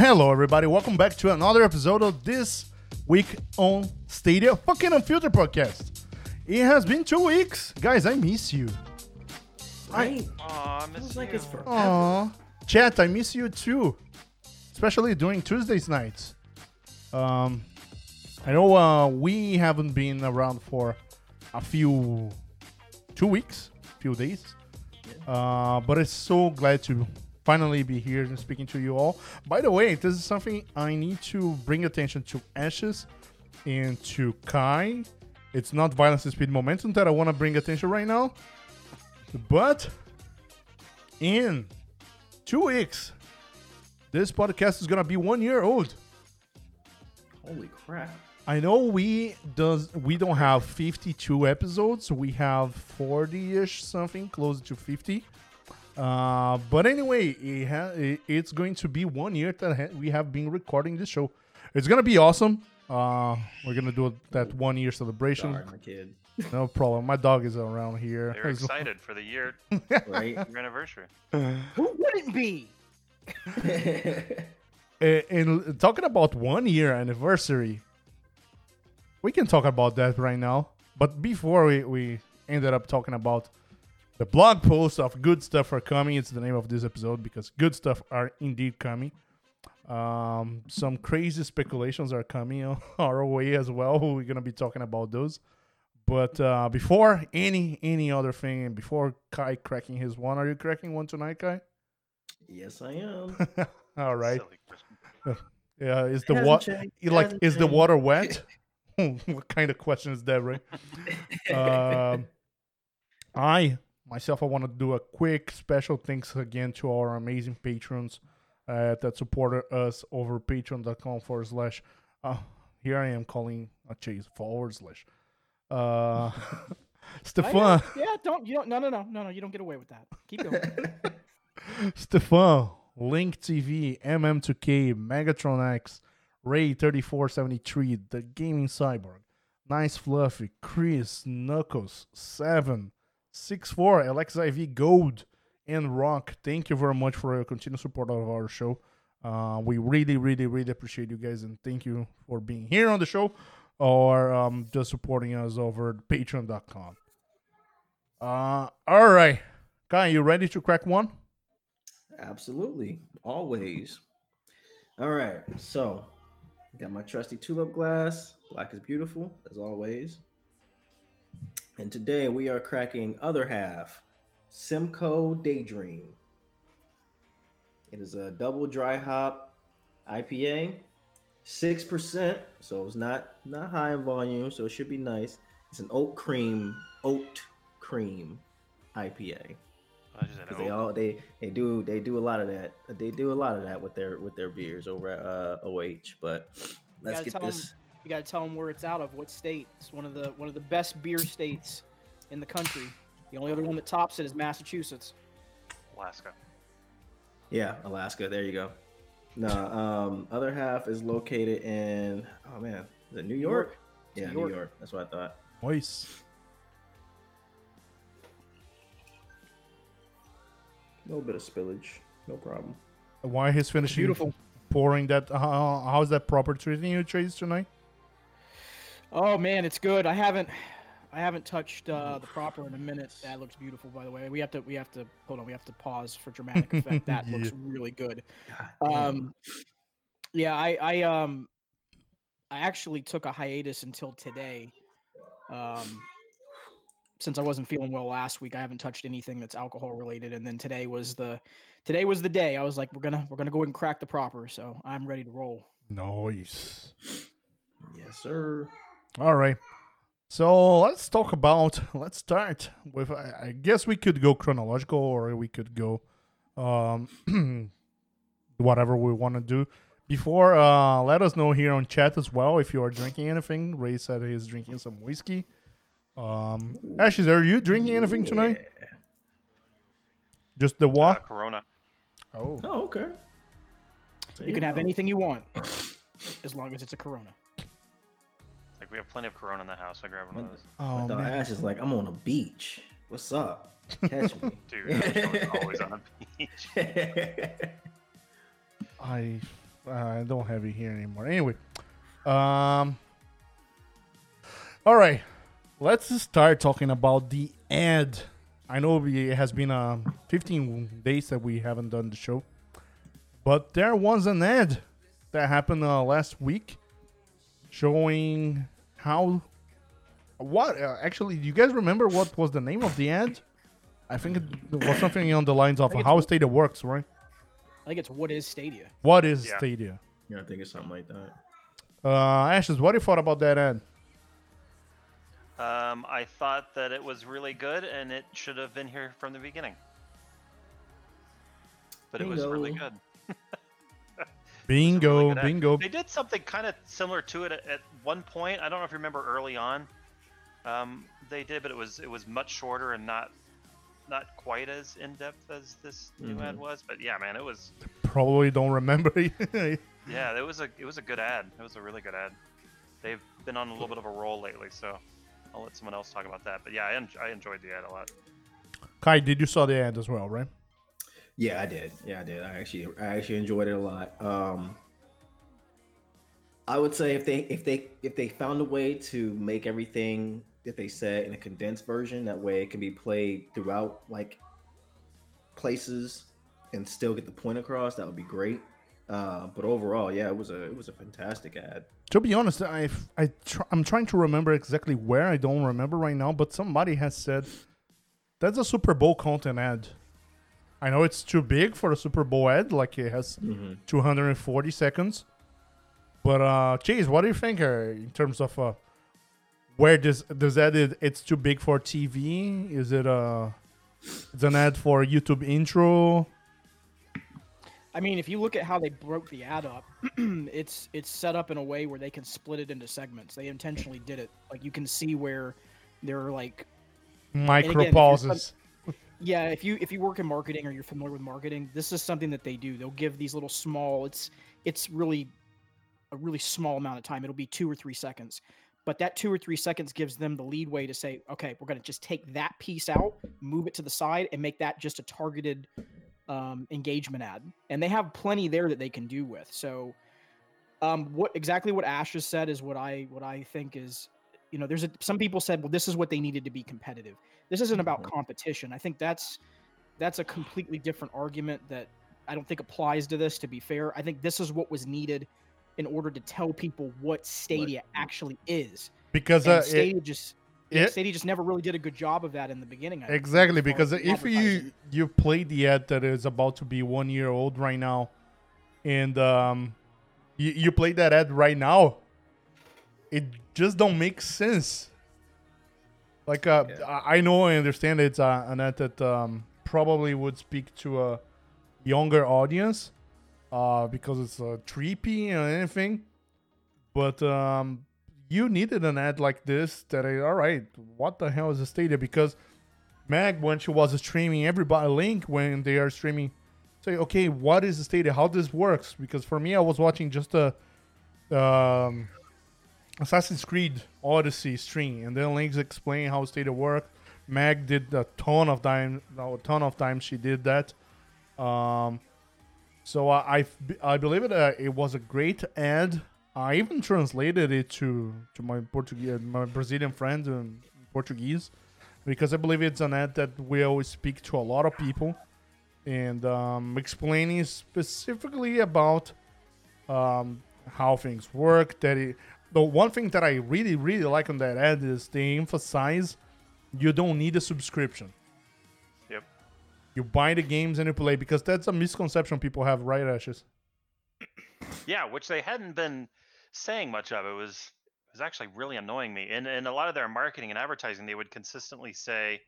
Hello, everybody. Welcome back to another episode of this week on Stadia fucking Unfiltered podcast. It has been two weeks, guys. I miss you. Right? Aw, I miss Feels like you. it's forever. Aww, chat. I miss you too, especially during Tuesdays nights. Um, I know uh, we haven't been around for a few two weeks, few days. Uh, but it's so glad to finally be here and speaking to you all. By the way, this is something I need to bring attention to Ashes and to Kai. It's not violence, speed, momentum that I want to bring attention right now. But in two weeks, this podcast is gonna be one year old. Holy crap. I know we does we don't have 52 episodes. We have 40ish something, close to 50. Uh, but anyway, it ha- it's going to be one year that ha- we have been recording this show. It's gonna be awesome. Uh, we're gonna do that one year celebration. Sorry, my kid. No problem. My dog is around here. They're excited for the year Right? year anniversary. Who wouldn't be? A- and talking about one year anniversary, we can talk about that right now. But before we, we ended up talking about the blog post of good stuff are coming, it's the name of this episode because good stuff are indeed coming. Um, some crazy speculations are coming our way as well. We're gonna be talking about those. But uh, before any any other thing, and before Kai cracking his one, are you cracking one tonight, Kai? yes, I am. All right. Yeah, is the Hasn't water like hasn't is the water wet? what kind of question is that, right? um, I myself, I want to do a quick special thanks again to our amazing patrons uh, that supported us over patreon.com forward slash. Uh, here I am calling a chase forward slash. Uh. Stefan, Yeah, don't you don't no no no no no you don't get away with that. Keep going. Stefan, Link TV, MM2K, Megatron X, Ray 3473, The Gaming Cyborg, Nice Fluffy, Chris, Knuckles, 7, 64, LXIV Gold, and Rock. Thank you very much for your continued support of our show. Uh, we really, really, really appreciate you guys and thank you for being here on the show or um, just supporting us over patreon.com. Uh, all right. Kai, you ready to crack one? Absolutely. Always. All right. So, got my trusty tulip glass. Black is beautiful, as always. And today we are cracking other half Simcoe Daydream. It is a double dry hop IPA, 6%. So it's not not high in volume, so it should be nice. It's an oat cream, oat cream IPA. I just said, Because they oh, all they they do they do a lot of that. They do a lot of that with their with their beers over at uh, OH. But let's get tell 'em- this. You got to tell them where it's out of, what state. It's one of the one of the best beer states in the country. The only other one that tops it is Massachusetts. Alaska. Yeah, Alaska. There you go. No, um, other half is located in oh man, is it New York? It's Yeah, New New York. York. That's what I thought. Nice. A little bit of spillage, no problem. Why he's finishing Beautiful. pouring that? How, how's that proper treating you, Trace, tonight? Oh man, it's good. I haven't I haven't touched uh, the proper in a minute. That looks beautiful, by the way. We have to we have to hold on. We have to pause for dramatic effect. That looks really good. Um, yeah, I, I um, I actually took a hiatus until today. Um, since I wasn't feeling well last week, I haven't touched anything that's alcohol related, and then today was the today was the day. I was like, we're gonna we're gonna go ahead and crack the proper. So I'm ready to roll. Nice. yes, sir. All right. So let's talk about. Let's start with. I, I guess we could go chronological, or we could go, um, whatever we want to do. Before, uh, let us know here on chat as well if you are drinking anything. Ray said he's drinking some whiskey. Um, Ashes, are you drinking anything tonight? Yeah. Just the Uh, what? Corona. Oh, Oh, okay. You can have anything you want, as long as it's a Corona. Like we have plenty of Corona in the house. I grab one of those. oh I thought man. Ash is like, I'm on a beach. What's up? Catch me. Dude, I'm always on a beach. I Uh, I don't have it here anymore. Anyway, um, all right, let's start talking about the ad. I know it has been um 15 days that we haven't done the show, but there was an ad that happened uh, last week showing how what uh, actually do you guys remember what was the name of the ad? I think it was something on the lines of how Stadia works, right? I think it's what is Stadia. What is Yeah. Stadia? Yeah, I think it's something like that. Uh, Ashes, what do you thought about that ad? Um, I thought that it was really good, and it should have been here from the beginning. But it was really good. Bingo, really good bingo. They did something kind of similar to it at, at one point. I don't know if you remember early on. Um, they did, but it was it was much shorter and not not quite as in depth as this new ad Mhm. was. But yeah, man, it was Probably don't remember. yeah, it was a it was a good ad. It was a really good ad. They've been on a little bit of a roll lately, so I'll let someone else talk about that. But yeah, I, en- I enjoyed the ad a lot. Kai, did you saw the ad as well, right? Yeah, I did. Yeah, I did. I actually, I actually enjoyed it a lot. Um, I would say if they, if they, if they found a way to make everything that they said in a condensed version, that way it can be played throughout like places and still get the point across, that would be great. Uh, but overall, yeah, it was a, it was a fantastic ad. To be honest, I I tr- I'm trying to remember exactly where. I don't remember right now, but somebody has said that's a Super Bowl content ad. I know it's too big for a Super Bowl ad, like it has Mm-hmm. 240 seconds. But uh, Chase, what do you think uh, in terms of uh, where does does that it, it's too big for TV? Is it uh, it's an ad for YouTube intro? I mean, if you look at how they broke the ad up, it's it's set up in a way where they can split it into segments. They intentionally did it. Like you can see where they're like, Micro again, if pauses. yeah, if you if you work in marketing or you're familiar with marketing, this is something that they do. They'll give these little small. It's it's really a really small amount of time. It'll be two or three seconds, but that two or three seconds gives them the leadway to say, okay, we're gonna just take that piece out, move it to the side, and make that just a targeted um, engagement ad. And they have plenty there that they can do with. So, um, what exactly what Ash just said is what I what I think is, you know, there's a, some people said, well, this is what they needed to be competitive. This isn't about Mhm. competition. I think that's that's a completely different argument that I don't think applies to this. To be fair, I think this is what was needed in order to tell people what Stadia actually is. because And uh, it- Stadia just yeah, it- Stadia just never really did a good job of that in the beginning. I Exactly, as far because if you you play the ad that is about to be one year old right now, and um, you you play that ad right now, it just don't make sense. Like uh, Yeah. I I know I understand it's uh, an ad that um, probably would speak to a younger audience, uh, because it's uh, trippy or anything, but um, you needed an ad like this that I, all right what the hell is a stadia because mag when she was streaming everybody link when they are streaming say okay what is the stadia how this works? Because for me i was watching just a um, assassin's creed odyssey stream. And then links explain how stadia work. Mag did a ton of time a ton of times she did that. Um, so I, I, I believe it. Uh, it was a great ad. I even translated it to to my Portuguese, my Brazilian friend in Portuguese, because I believe it's an ad that will speak to a lot of people, and um, explaining specifically about um, how things work. That it, the one thing that I really really like on that ad is they emphasize you don't need a subscription. Yep. You buy the games and you play because that's a misconception people have, right, Ashes? Yeah, which they hadn't been saying much of. It was it was actually really annoying me. And in a lot of their marketing and advertising, they would consistently say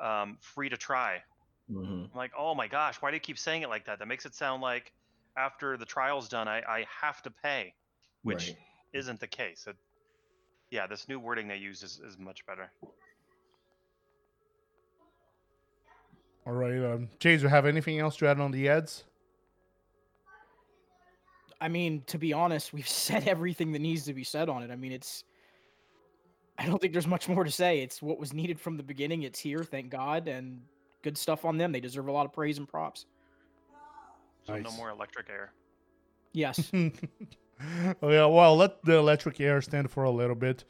um, free to try. Mm-hmm. I'm like, oh my gosh, why do you keep saying it like that? That makes it sound like after the trial's done, I, I have to pay, which Right. isn't the case. It, yeah, this new wording they use is, is much better. All right, um, Chase, you have anything else to add on the ads? I mean, to be honest, we've said everything that needs to be said on it. I mean, it's. I don't think there's much more to say. It's what was needed from the beginning. It's here, thank God, and good stuff on them. They deserve a lot of praise and props. So no more electric air. Yes. Oh, yeah, well, let the electric air stand for a little bit.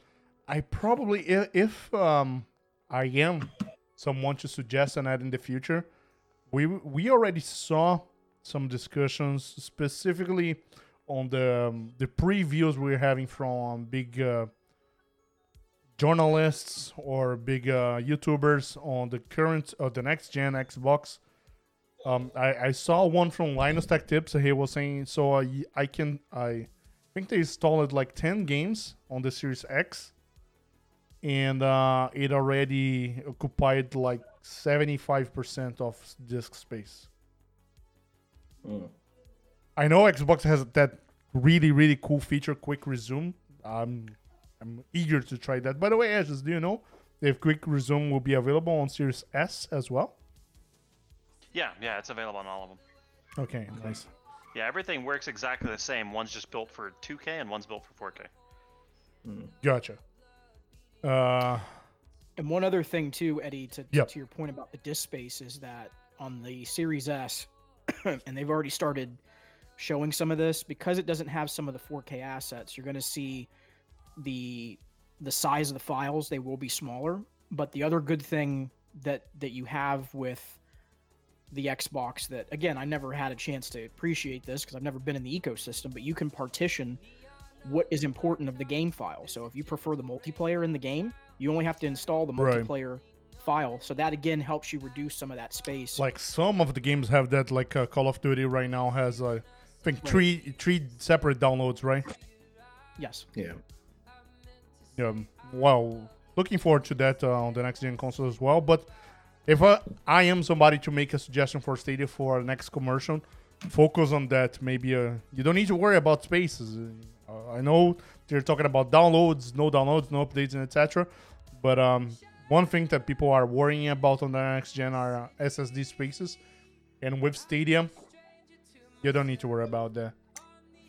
I probably, if, if um, I am someone to suggest an ad in the future, we we already saw some discussions specifically on the um, the previews we're having from big uh, journalists or big uh, YouTubers on the current or the next gen Xbox. Um, I, I saw one from Linus Tech Tips. He was saying so I, I can I think they installed like 10 games on the Series X and uh, it already occupied like 75% of disk space. Mm. I know Xbox has that really really cool feature quick resume. I'm I'm eager to try that. By the way, Ashes, do you know if quick resume will be available on Series S as well? Yeah, yeah, it's available on all of them. Okay, nice. Yeah, everything works exactly the same. One's just built for 2K and one's built for 4K. Mm. Gotcha. Uh, And one other thing too, Eddie, to, Yep. to your point about the disk space is that on the Series S, and they've already started showing some of this because it doesn't have some of the 4K assets. You're going to see the the size of the files; they will be smaller. But the other good thing that that you have with the Xbox that again I never had a chance to appreciate this because I've never been in the ecosystem, but you can partition what is important of the game file. So if you prefer the multiplayer in the game, you only have to install the Right. multiplayer file. So that again helps you reduce some of that space. like some of the games have that. Like uh, Call of Duty right now has, uh, I think, Right. three three separate downloads, right? yes. Yeah. Yeah. Well, looking forward to that uh, on the next gen console as well. But if uh, I am somebody to make a suggestion for Stadia for our next commercial, focus on that. Maybe uh, you don't need to worry about spaces. I know they're talking about downloads, no downloads, no updates, and etc. But um, one thing that people are worrying about on the next gen are uh, SSD spaces, and with Stadia, you don't need to worry about that.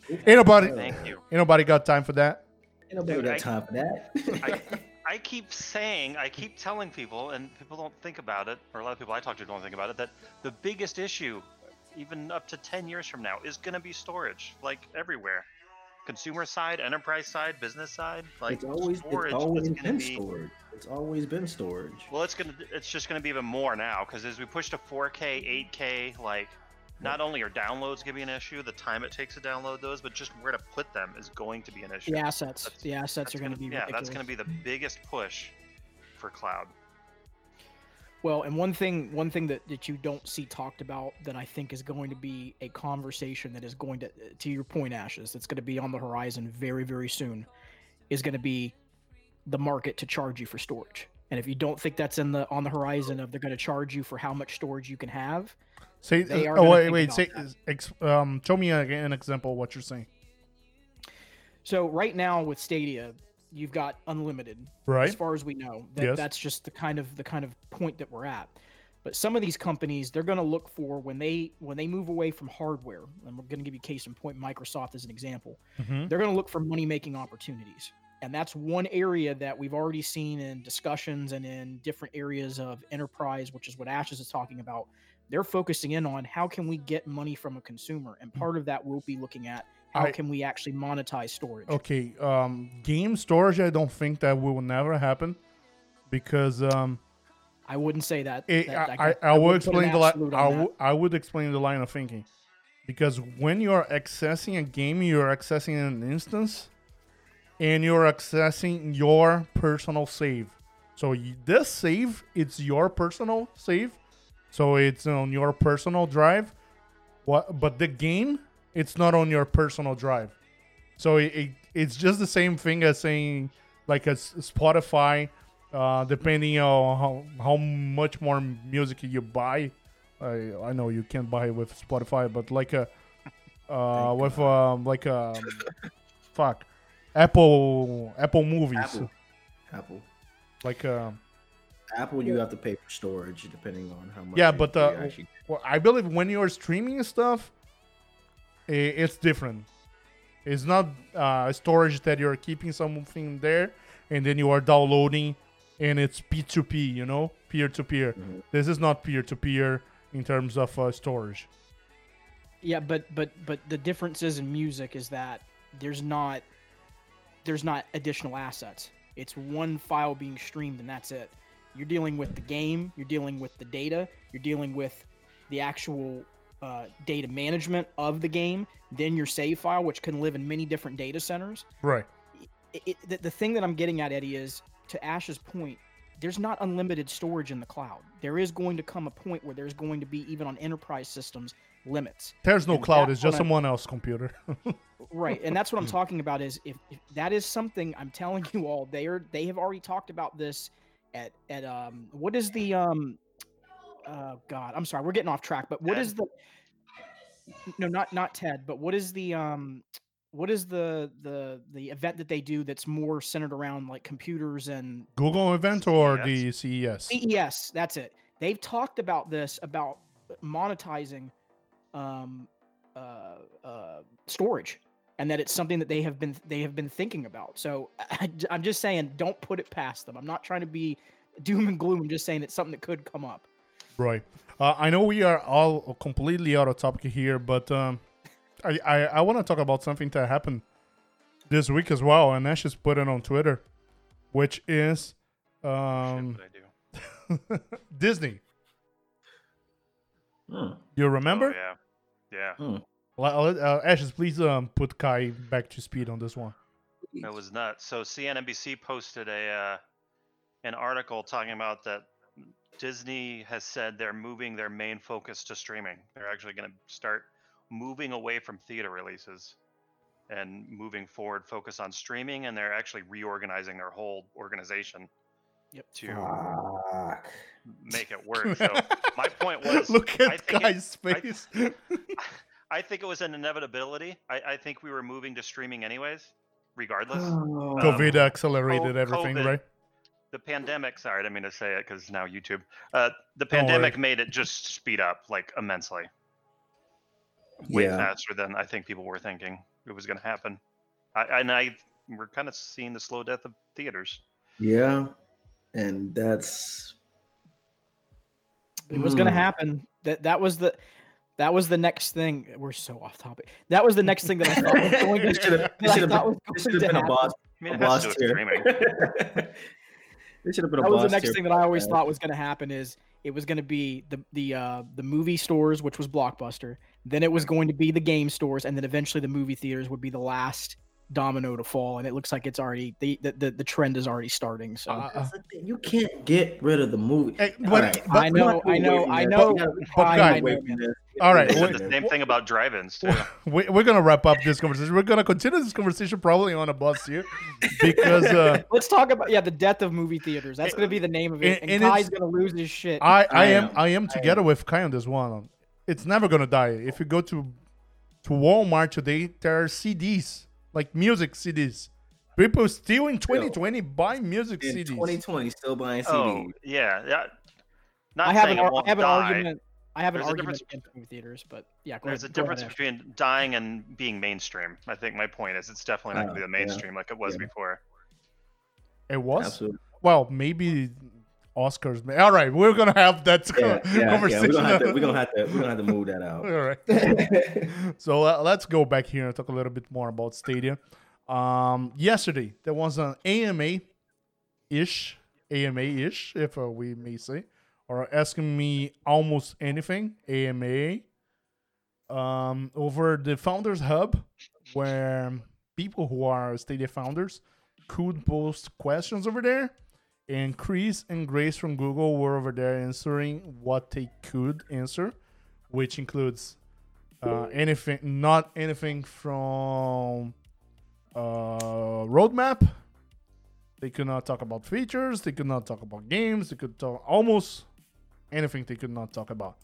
Ain't nobody, ain't Thank you. nobody got time for that. Ain't nobody Dude, got I- time for that. I, I keep saying, I keep telling people, and people don't think about it, or a lot of people I talk to don't think about it, that the biggest issue, even up to 10 years from now, is going to be storage, like everywhere. Consumer side, enterprise side, business side, like it's always storage it's always been to be. storage. It's always been storage. Well, it's gonna, it's just gonna be even more now, because as we push to 4K, 8K, like, not only are downloads gonna be an issue, the time it takes to download those, but just where to put them is going to be an issue. The assets. That's- the assets are going to be yeah, that's gonna be the biggest push for cloud. Well, and one thing one thing that, that you don't see talked about that I think is going to be a conversation that is going to to your point, Ashes, that's going to be on the horizon very, very soon, is going to be the market to charge you for storage. And if you don't think that's in the on the horizon of they're going to charge you for how much storage you can have, Say, They are oh wait, wait. Say, ex, um, show me an example of what you're saying. so right now with Stadia, you've got unlimited Right? as far as we know. That, Yes. That's just the kind of the kind of point that we're at. But some of these companies, they're going to look for when they when they move away from hardware, and we're going to give you case in point, Microsoft as an example. Mhm. They're going to look for money making opportunities, and that's one area that we've already seen in discussions and in different areas of enterprise, which is what Ashes is talking about. They're focusing in on how can we get money from a consumer, and part of that we'll be looking at how I- can we actually monetize storage. Okay. Um, game storage. I don't think that will never happen because um, I wouldn't say that. it, that- I, I, I I will wouldn't put an explain the absolute I, w- I would explain the line of thinking because when you're accessing a game, you're accessing an instance, and you're accessing your personal save. So this save, it's your personal save, so it's on your personal drive. What? But the game, it's not on your personal drive. So it, it, it's just the same thing as saying like a Spotify, uh, depending on how, how much more music you buy. I I know you can't buy it with Spotify, but like a uh, Thank with um, like a fuck Apple Apple movies, Apple. Apple. like uh, Apple, you have to pay for storage depending on how much. Yeah, but, uh, actually- Well, I believe when you're streaming stuff, it's different. It's not uh, storage that you're keeping something there and then you are downloading and it's P2P, you know, peer to peer. This is not peer to peer in terms of uh, storage. Yeah, but but but the differences in music is that there's not there's not additional assets. It's one file being streamed and that's it. You're dealing with the game, you're dealing with the data, you're dealing with the actual uh, data management of the game, then your save file, which can live in many different data centers. Right. It, it, the, the thing that I'm getting at, Eddie, is to Ash's point, there's not unlimited storage in the cloud. There is going to come a point where there's going to be, even on enterprise systems, limits. There's no And cloud. It's just I'm- someone else's computer. Right, and that's what I'm talking about. Is if, if that is something I'm telling you all, they are they have already talked about this at at um what is the um uh God I'm sorry we're getting off track, but what is the no not not Ted, but what is the um what is the the the event that they do that's more centered around like computers and Google event or CES? the E CES? CES, that's it. They've talked about this about monetizing um, uh, uh, storage, and that it's something that they have been they have been thinking about. So I, am just saying, don't put it past them. I'm not trying to be doom and gloom. I'm just saying it's something that could come up. Right. Uh, I know we are all completely out of topic here, but um, I I, I want to talk about something that happened this week as well, and Ash just put it on Twitter, which is um, I do. Disney. Hmm. You remember? Oh, yeah. Yeah. Well, Uh, Ashes, please um, put Kai back to speed on this one. It was nuts. So CNBC posted a uh, an article talking about that Disney has said they're moving their main focus to streaming. They're actually going to start moving away from theater releases and moving forward focus on streaming and they're actually reorganizing their whole organization Yep. to Fuck. make it work. So my point was Look I at think it- Kai's I- face. I think it was an inevitability. I, I think we were moving to streaming anyways, regardless. Oh. COVID accelerated oh, everything, COVID. right? The pandemic sorry i didn't mean to say it because now youtube uh, the Don't pandemic made it just speed up like immensely way Yeah. faster than i think people were thinking it was going to happen I, and i we're kind of seeing the slow death of theaters Yeah. And that's It was going to happen. That that was the that was the next thing. We're so off topic. That was the next thing that I thought was going to, It should have that I thought was going to been a boss. i mean a boss to do with tier. streaming It should have a that was the next thing that I always thought was going to happen is it was going to be the the uh, the movie stores, which was Blockbuster. Then it was going to be the game stores, and then eventually the movie theaters would be the last domino to fall. And it looks like it's already the the, the, the trend is already starting. So Uh, That's the thing, You can't get rid of the movie. Hey, but- right, but- I know, I know, I know. but I- guy- know. All right, they the same thing about drive-ins too we, we're gonna wrap up this conversation. We're gonna continue this conversation probably on a bus here because uh, Let's talk about yeah the death of movie theaters. That's going to be the name of it, And- and, and Kai's going to lose his shit. I, I I am am. I am together with Kai on this one. It's never gonna die. If you go to to Walmart today, there are CDs like music CDs. People still in 2020 buy music In CDs. 2020, still buying CDs. oh yeah yeah not I have an, it I have an argument. I have an There's a argument difference- against movie theaters, but yeah, There's a ahead. go ahead, difference Ash. between dying and being mainstream. I think my point is it's definitely not going to Uh, be the yeah, mainstream like it was yeah. before. It was Absolutely. well, maybe Oscars. man. All right, we're gonna have that Yeah, yeah, yeah. conversation. We're gonna have to. We're gonna have to. We're gonna have to move that out. All right. so uh, let's go back here and talk a little bit more about Stadia. Um, yesterday there was an AMA ish, AMA ish, if uh, we may say, or asking me almost anything AMA um, over the Founders Hub, where people who are Stadia founders could post questions over there. And Chris and Grace from Google were over there answering what they could answer, which includes uh, anything, not anything from uh, roadmap. They could not talk about features. They could not talk about games. They could talk almost anything. They could not talk about.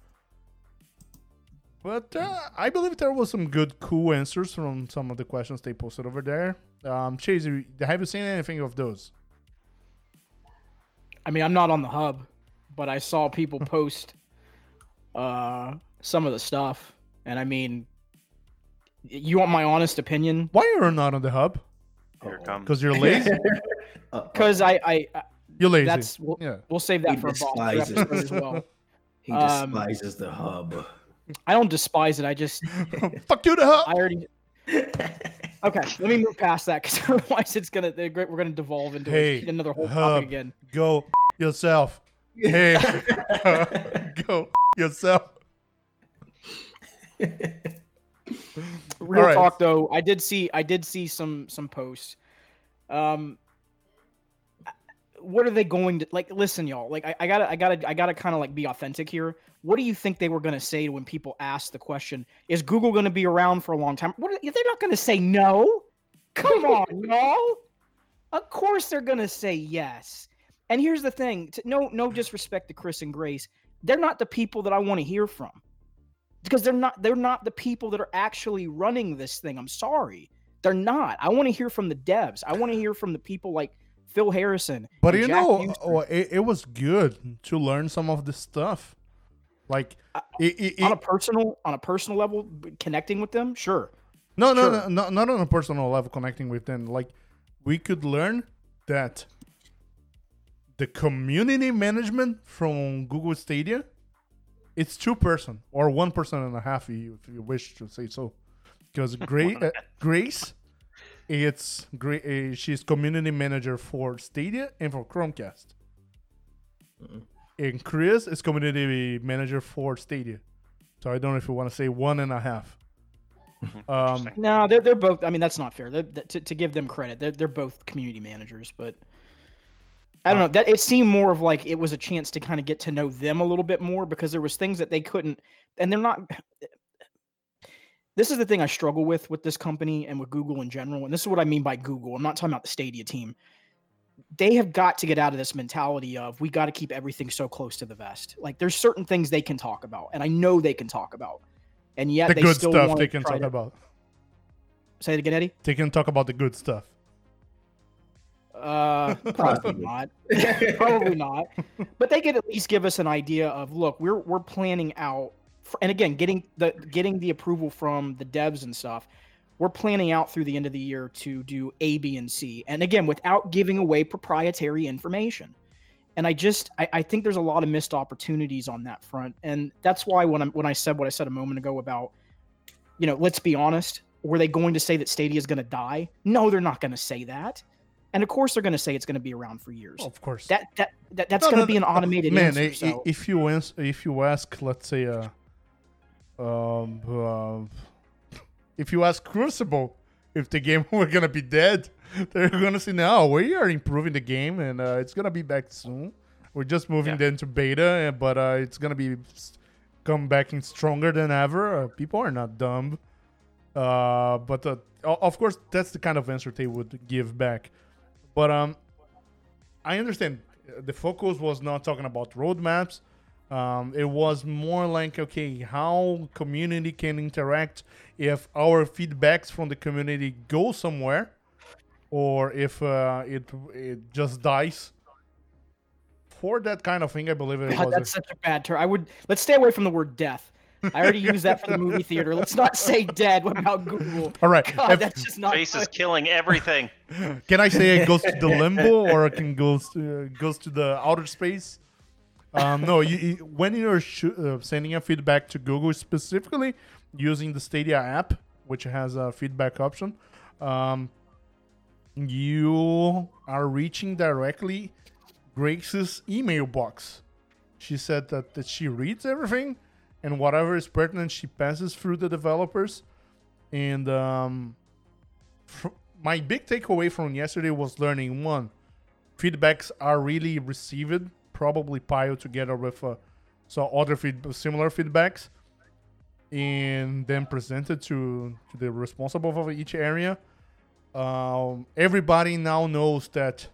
But uh, I believe there was some good, cool answers from some of the questions they posted over there. Um, Chase, have you seen anything of those? I mean, I'm not on the hub, but I saw people post uh, some of the stuff, and I mean, you want my honest opinion? Why are you're not on the hub? Here Uh-oh. comes. Because you're lazy. Because I, I, I, You're lazy. that's we'll, yeah. we'll save he that for a boss despises. episode as well. He Um, despises the hub. I don't despise it. I just Fuck you, the hub. I already okay. Let me move past that because otherwise it's gonna we're gonna devolve into Hey, another whole topic again. Go yourself. Hey, go yourself. Real Alright. talk though, I did see I did see some some posts. Um what are they going to like listen y'all like I, gotta i gotta i gotta kind of like be authentic here. What do you think they were to say when people asked the question is google to be around for a long time? What are, they're not to say no. Come on y'all. Of course they're to say yes. And here's the thing t- no no disrespect to chris and grace they're not the people that i want to hear from. Because they're not they're not the people that are actually running this thing i'm sorry. They're not. I want to hear from the devs. I want to hear from the people like phil harrison But you Jack know, uh, it, it was good to learn some of this stuff. Like, Uh, it, it, on a personal on a personal level connecting with them sure no, no, sure. no, no, not on a personal level, connecting with them. Like, we could learn that the community management from Google Stadia, it's two person or one person and a half, if you, wish to say so. Because Gra- uh, Grace, it's great. Uh, she's community manager for Stadia and for Chromecast. And Chris is community manager for Stadia. So I don't know if you want to say one and a half. Um, no they're, they're both i mean that's not fair they're, that- to, to give them credit they're, they're both community managers but i don't know that it seemed more of like it was a chance to kind of get to know them a little bit more because there was things that they couldn't and they're not this is the thing i struggle with with this company and with google in general and this is what i mean by google i'm not talking about the stadia team they have got to get out of this mentality of we got to keep everything so close to the vest like there's certain things they can talk about and i know they can talk about and yet the they good still stuff wanna they can try talk to- about. say it again eddie They can talk about the good stuff. Uh, probably not. probably not. But they could at least give us an idea of look, we're we're planning out, for, and again, getting the getting the approval from the devs and stuff. We're planning out through the end of the year to do A, B, and C, and again, without giving away proprietary information. And I just I, I think there's a lot of missed opportunities on that front, and that's why when I when I said what I said a moment ago about, you know, let's be honest, were they going to say that Stadia is going to die? No, they're not going to say that. And of course, they're going to say it's going to be around for years. Of course. That that, that that's No, going to no, be an automated Man, answer. so. if you if you ask, let's say, uh, um, uh, if you ask Crucible if the game were gonna be dead, they're gonna say no. We are improving the game and uh, it's gonna be back soon. We're just moving Yeah. then to beta, uh, but uh, it's gonna be come back in stronger than ever. Uh, people are not dumb. Uh, but uh, of course, that's the kind of answer they would give back. But um, I understand uh, the focus was not talking about roadmaps. Um, it was more like okay, how community can interact if our feedbacks from the community go somewhere, or if uh, it it just dies. For that kind of thing, I believe it God, was. a- that's such a bad term. I would let's stay away from the word death. I already used that for the movie theater. Let's not say dead. What about Google? all right. God, if- that's just not. Face is killing everything. Can I say it goes to the limbo or it can goes to, goes to the outer space? Um, no, you, when you're sh- uh, sending a feedback to Google specifically using the Stadia app, which has a feedback option, um, you are reaching directly Grace's email box. She said that, that she reads everything and whatever is pertinent, she passes through the developers. And um, fr- my big takeaway from yesterday was learning one feedbacks are really received probably piled together with uh, so other feed- similar feedbacks and then presented to, to the responsible of each area um, everybody now knows that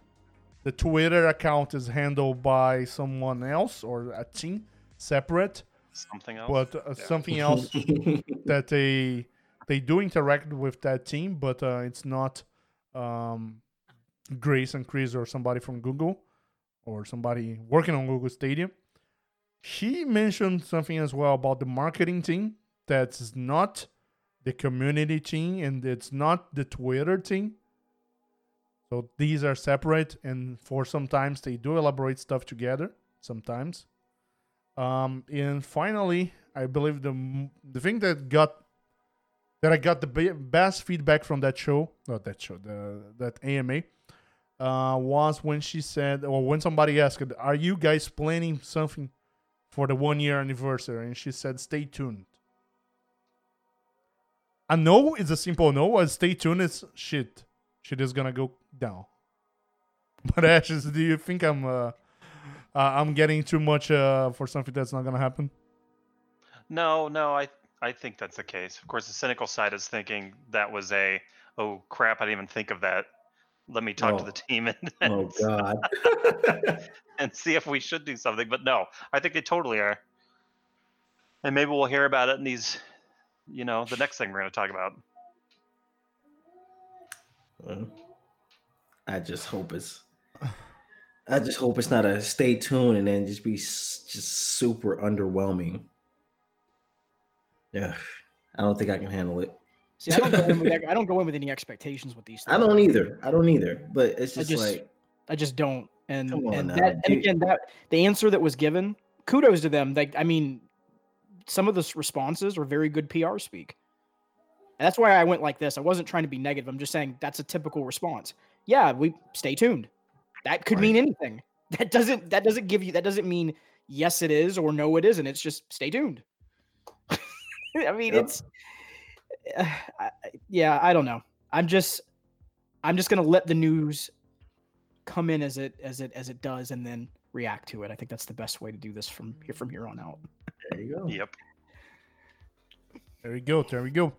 the twitter account is handled by someone else or a team separate Something else. but uh, Yeah. something else that they they do interact with that team, but uh, it's not um, Grace and Chris or somebody from Google or somebody working on Google Stadium. He mentioned something as well about the marketing team that's not the community team and it's not the Twitter team. So these are separate, and for sometimes they do elaborate stuff together. Sometimes, um, and finally, I believe the the thing that got that I got the best feedback from that show, not that show, the that AMA, uh, was when she said, or when somebody asked, "Are you guys planning something for the one year anniversary?" And she said, "Stay tuned." A no is a simple no. A stay tuned is shit. Shit is gonna go down. But Ashes, do you think I'm uh, uh, I'm getting too much uh, for something that's not gonna happen? No, no, I I think that's the case. Of course, the cynical side is thinking that was a oh crap, I didn't even think of that. Let me talk to Oh. the team and Oh God. and see if we should do something. But no, I think they totally are. And maybe we'll hear about it in these, you know, the next thing we're going to talk about. Well, I just hope it's. I just hope it's not a stay tuned and then just be just super underwhelming. Yeah, I don't think I can handle it. See, I don't go in with I don't go in with any expectations with these. Things. I don't either. I don't either. But it's I just, just- like I just don't. And and now, that and again that the answer that was given, kudos to them. Like I mean, some of the responses are very good PR speak. And that's why I went like this. I wasn't trying to be negative. I'm just saying that's a typical response. Yeah, we stay tuned. That could mean anything. That doesn't that doesn't give you that doesn't mean yes it is or no it isn't. It's just stay tuned. I mean, Yep. it's I, I- yeah, I don't know. I'm just I'm just gonna let the news come in as it as it as it does and then react to it. I think that's the best way to do this from here from here on out. there you go. Yep. There we go. There we go.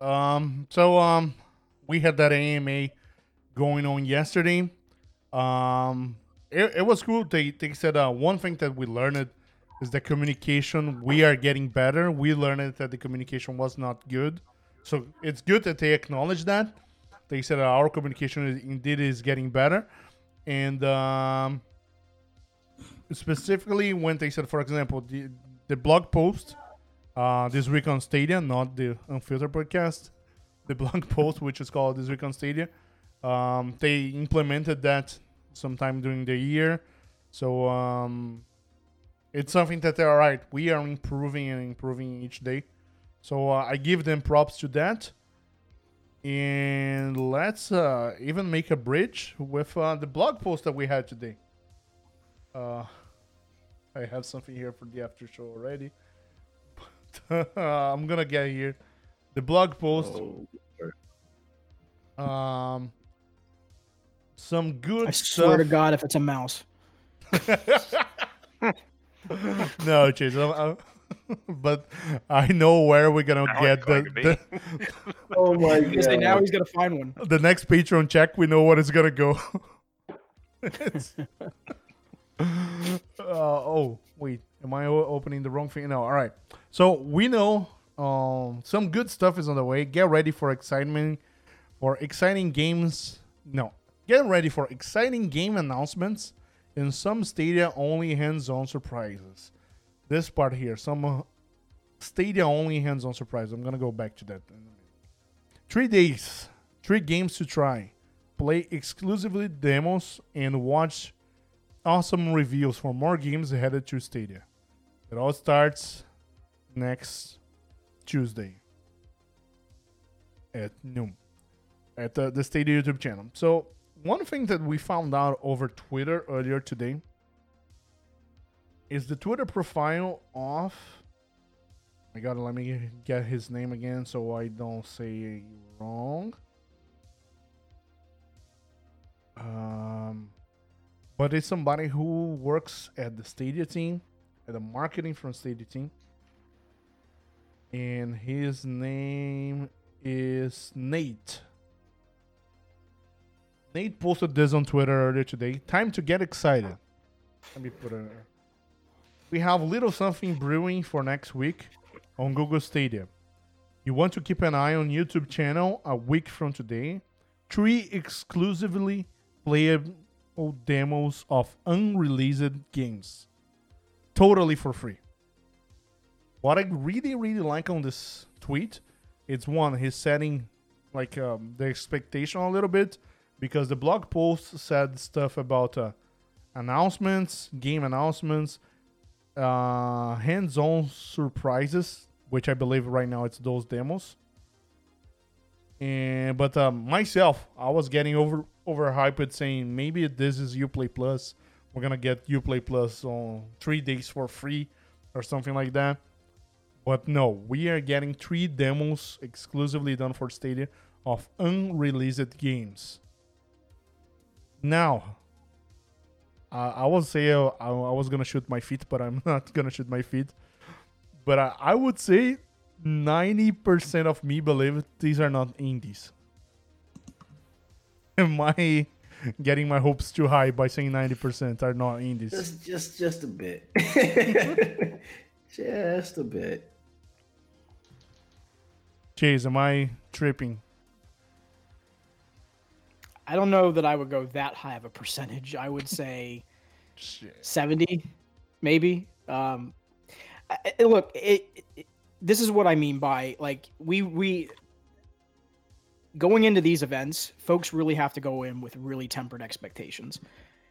Um, so um, we had that AMA going on yesterday. Um, it, it was cool. They they said uh, one thing that we learned is the communication. We are getting better. We learned that the communication was not good, so it's good that they acknowledge that. They said our communication is, indeed is getting better, and um, specifically when they said, for example, the the blog post uh, this week on Stadia, not the Unfiltered podcast, the blog post, which is called This Week on Stadia. Um, they implemented that sometime during the year. So um, it's something that they're right. We are improving and improving each day. So uh, I give them props to that. And let's uh, even make a bridge with uh, the blog post that we had today. Uh, I have something here for the after show already. I'm gonna get here. The blog post. Oh, Um, some good I swear to. God, if it's a mouse, no, Chase. I'm, I'm- but I know where we're gonna Now get it's to the, the oh my you say now he's gonna find one. the next Patreon check. We know what it's gonna go. It's- uh, oh wait, am I opening the wrong thing? No. All right. So we know um, some good stuff is on the way. Get ready for excitement, for exciting games. No, get ready for exciting game announcements and some Stadia only hands-on surprises. This part here, some uh, Stadia only hands-on surprise. I'm gonna go back to that. Three days, three games to try, play exclusively demos, and watch awesome reviews for more games headed to Stadia. It all starts next Tuesday at noon at the, the Stadia YouTube channel. So, one thing that we found out over Twitter earlier today is the Twitter profile off? I gotta let me get his name again so I don't say wrong. Um, but it's somebody who works at the Stadia team, at the marketing from Stadia team. And his name is Nate. Nate posted this on Twitter earlier today. Time to get excited. Let me put it. We have little something brewing for next week on Google Stadia. You want to keep an eye on YouTube channel a week from today. Three exclusively playable demos of unreleased games. Totally for free. What I really, really like on this tweet, it's one, he's setting like um, the expectation a little bit because the blog post said stuff about uh, announcements, game announcements, uh, hands-on surprises, which I believe right now it's those demos. And but um, myself, I was getting over overhyped, saying maybe this is UPlay Plus. We're gonna get UPlay Plus on three days for free, or something like that. But no, we are getting three demos exclusively done for Stadia of unreleased games. Now, uh, I would say uh, I, I was gonna shoot my feet, but I'm not gonna shoot my feet. But I, I would say 90% of me believe these are not indies. Am I getting my hopes too high by saying 90% are not indies? Just, just, just a bit. just a bit. Chase, am I tripping? I don't know that I would go that high of a percentage. I would say Shit. 70 maybe um I, look it, it this is what i mean by like we we going into these events folks really have to go in with really tempered expectations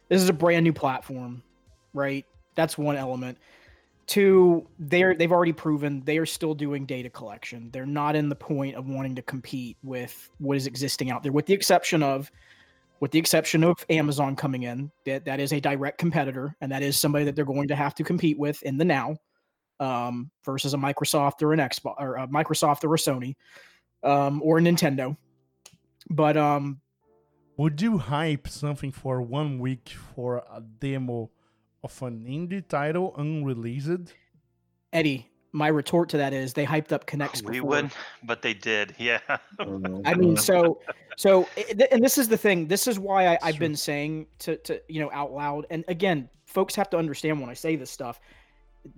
this is a brand new platform right that's one element two they're they've already proven they are still doing data collection they're not in the point of wanting to compete with what is existing out there with the exception of with the exception of Amazon coming in, that that is a direct competitor, and that is somebody that they're going to have to compete with in the now, um, versus a Microsoft or an Xbox or a Microsoft or a Sony, um, or a Nintendo. But um, Would you hype something for one week for a demo of an indie title unreleased? Eddie, my retort to that is they hyped up Connect. we before. would, but they did. Yeah. I mean, so so, and this is the thing. This is why I, I've been saying to to you know out loud. And again, folks have to understand when I say this stuff.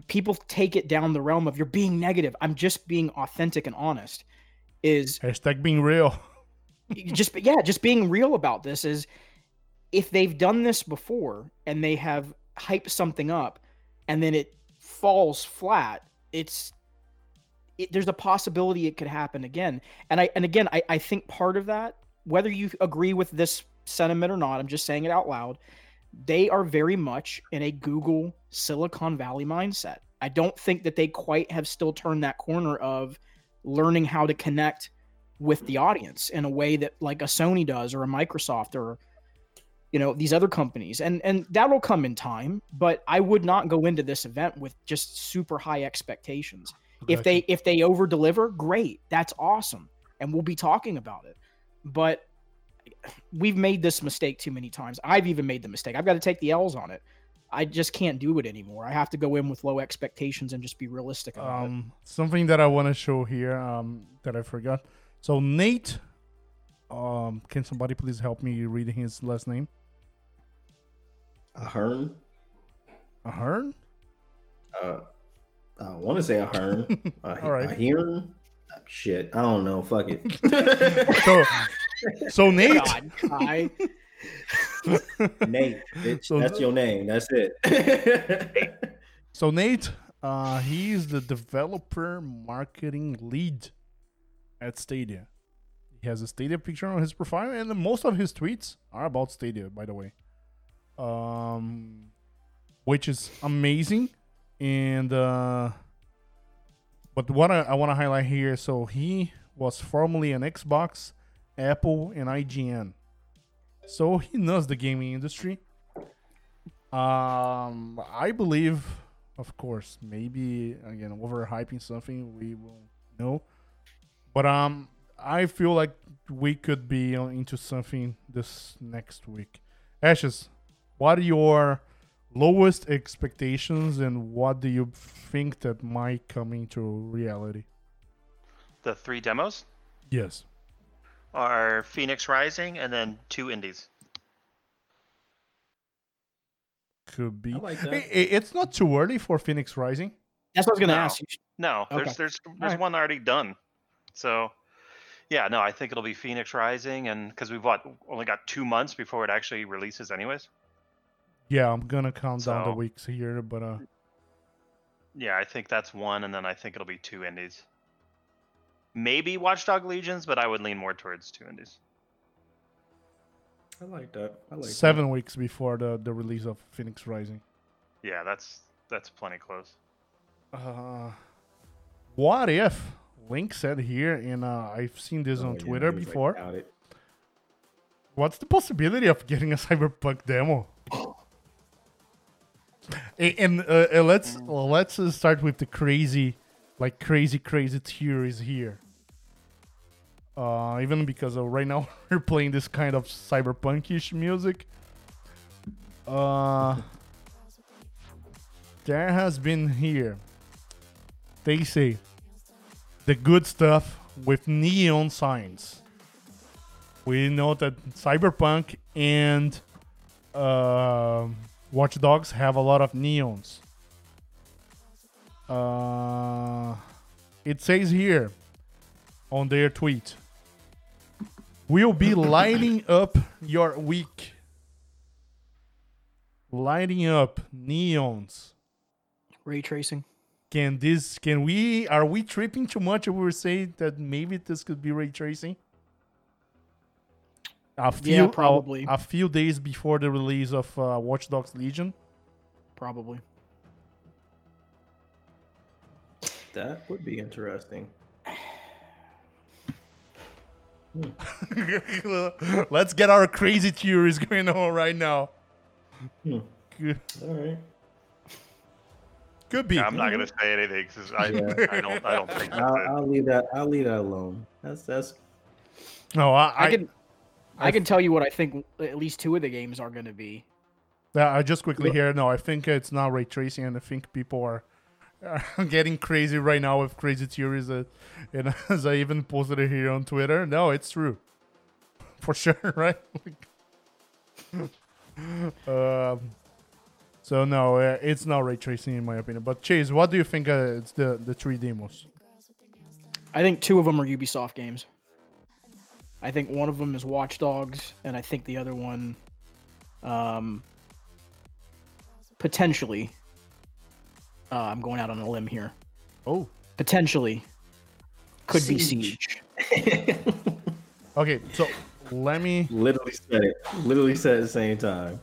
People take it down the realm of you're being negative. I'm just being authentic and honest. Is Hashtag being real. just yeah, just being real about this is if they've done this before and they have hyped something up and then it falls flat, it's it, there's a possibility it could happen again. And I and again, I, I think part of that, whether you agree with this sentiment or not, I'm just saying it out loud. They are very much in a Google Silicon Valley mindset. I don't think that they quite have still turned that corner of learning how to connect with the audience in a way that like a Sony does or a Microsoft or you know these other companies. And and that'll come in time but I would not go into this event with just super high expectations. If they if they over deliver great. That's awesome. And we'll be talking about it. But we've made this mistake too many times. I've even made the mistake. I've got to take the l's on it. I just can't do it anymore. I have to go in with low expectations and just be realistic um, something that I want to show here um, that I forgot. So Nate, um, can somebody please help me read his last name? Ahern. Ahern. Uh, I want to say Ahern. Uh, All right. Ahern. Uh, Shit, I don't know. Fuck it. So, so Nate. God, Kai. Nate, bitch, So- that's your name. That's it. So Nate, uh, he's the developer marketing lead at Stadia. He has a Stadia picture on his profile, and most of his tweets are about Stadia, by the way. Um, which is amazing, and uh, but what I, I want to highlight here, so he was formerly an Xbox, Apple, and IGN, so he knows the gaming industry. Um, I believe, of course, maybe again overhyping something we will know, but um, I feel like we could be into something this next week. Ashes, what are your lowest expectations, and what do you think that might come into reality? The three demos Yes. are Phoenix Rising and then two indies. Could be. Like that. I- I- it's not too early for Phoenix Rising. that's what i was going to No. ask you No, Okay. there's there's there's Alright. one already done. So, yeah, no, I think it'll be Phoenix Rising, and because we've what only got two months before it actually releases, anyways. Yeah, I'm gonna count down the So- weeks here, but uh, Yeah, I think that's one, and then I think it'll be two indies. Maybe Watchdog Legions, but I would lean more towards two indies. I like that. I like seven weeks before the the release of Phoenix Rising. Yeah, that's that's plenty close. Uh, what if Link said here, and uh, I've seen this Oh, on yeah, Twitter he was, like, before. it. What's the possibility of getting a Cyberpunk demo? And uh, uh, let's let's uh, start with the crazy, like crazy, crazy theories here. Uh, even because uh, right now we're playing this kind of cyberpunkish music. Uh, there has been here. They say the good stuff with neon signs we know that cyberpunk and um watch dogs have a lot of neons. Uh, it says here on their tweet we'll be lighting up your week. Lighting up neons. Ray tracing. can this can we are we tripping too much if we were saying that maybe this could be ray tracing a few, Yeah, probably. A, few days before the release of uh, Watch Dogs Legion. Probably. That would be interesting. Let's get our crazy theories going on right now. Hmm. All right. could be. Yeah, I'm not gonna say anything 'cause I, Yeah. I don't I don't think I'll. I'll leave that. I'll leave that alone. That's that's No, I, I, I, can I, I can tell you what I think at least two of the games are going to be. uh, I just quickly Look- here. No, I think it's not ray tracing, and I think people are, are getting crazy right now with crazy theories. That, and as I even posted it here on Twitter, no, it's true, for sure, right? um, so no, uh, it's not ray tracing in my opinion. But Chase, what do you think? Uh, it's the the three demos. I think two of them are Ubisoft games. I think one of them is Watch Dogs, and I think the other one, um, potentially, uh, I'm going out on a limb here. Oh, Potentially, could be Siege. Siege. okay. So let me. literally said it. Literally said at the same time.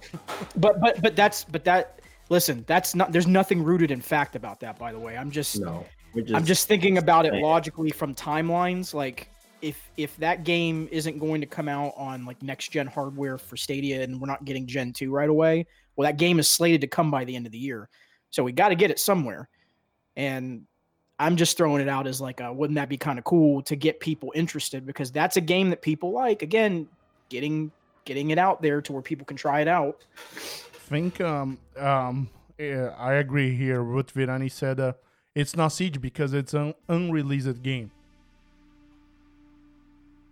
But but but that's but that. Listen, that's not. There's nothing rooted in fact about that. By the way, I'm just No, just, I'm just thinking about it logically from timelines. Like, if if that game isn't going to come out on like next gen hardware for Stadia, and we're not getting Gen two right away, well, that game is slated to come by the end of the year, so we got to get it somewhere. And I'm just throwing it out as like, a, wouldn't that be kind of cool to get people interested? Because that's a game that people like. Again, getting getting it out there to where people can try it out. I think um um yeah, I agree here with Virani said uh, it's not Siege because it's an unreleased game.